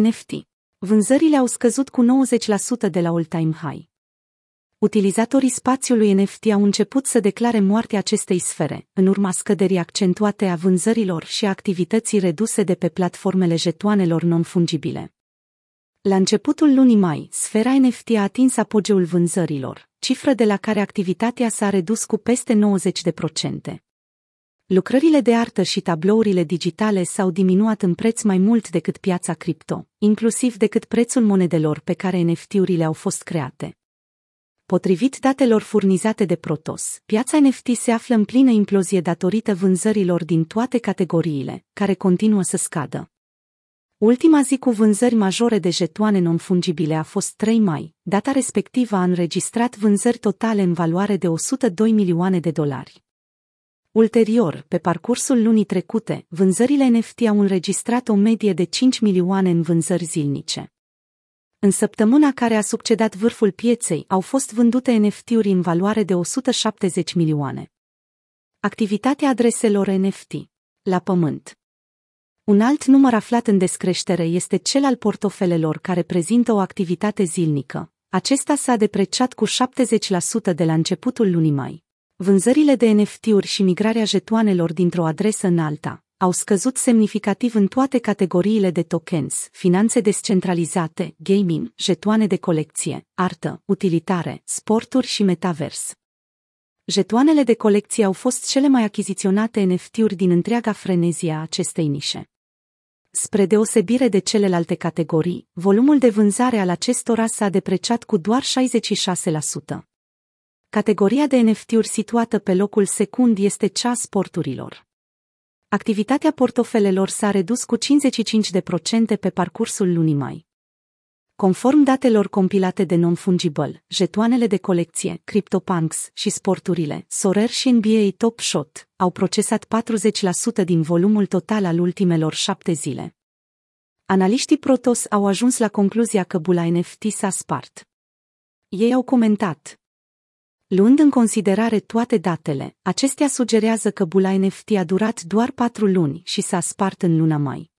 NFT. Vânzările au scăzut cu 90% de la all-time high. Utilizatorii spațiului NFT au început să declare moartea acestei sfere, în urma scăderii accentuate a vânzărilor și a activității reduse de pe platformele jetoanelor non-fungibile. La începutul lunii mai, sfera NFT a atins apogeul vânzărilor, cifră de la care activitatea s-a redus cu peste 90%. Lucrările de artă și tablourile digitale s-au diminuat în preț mai mult decât piața cripto, inclusiv decât prețul monedelor pe care NFT-urile au fost create. Potrivit datelor furnizate de Protos, piața NFT se află în plină implozie datorită vânzărilor din toate categoriile, care continuă să scadă. Ultima zi cu vânzări majore de jetoane non-fungibile a fost 3 mai, data respectivă a înregistrat vânzări totale în valoare de 102 milioane de dolari. Ulterior, pe parcursul lunii trecute, vânzările NFT au înregistrat o medie de 5 milioane în vânzări zilnice. În săptămâna care a succedat vârful pieței, au fost vândute NFT-uri în valoare de 170 milioane. Activitatea adreselor NFT. La pământ. Un alt număr aflat în descreștere este cel al portofelelor care prezintă o activitate zilnică. Acesta s-a depreciat cu 70% de la începutul lunii mai. Vânzările de NFT-uri și migrarea jetoanelor dintr-o adresă în alta au scăzut semnificativ în toate categoriile de tokens, finanțe descentralizate, gaming, jetoane de colecție, artă, utilitare, sporturi și metavers. Jetoanele de colecție au fost cele mai achiziționate NFT-uri din întreaga frenezie a acestei nișe. Spre deosebire de celelalte categorii, volumul de vânzare al acestora s-a depreciat cu doar 66%. Categoria de NFT-uri situată pe locul secund este cea a sporturilor. Activitatea portofelelor s-a redus cu 55% pe parcursul lunii mai. Conform datelor compilate de Non-Fungible, jetoanele de colecție, CryptoPunks și sporturile, Sorer și NBA Top Shot, au procesat 40% din volumul total al ultimelor șapte zile. Analiștii Protos au ajuns la concluzia că bula NFT s-a spart. Ei au comentat. Luând în considerare toate datele, acestea sugerează că bula NFT a durat doar patru luni și s-a spart în luna mai.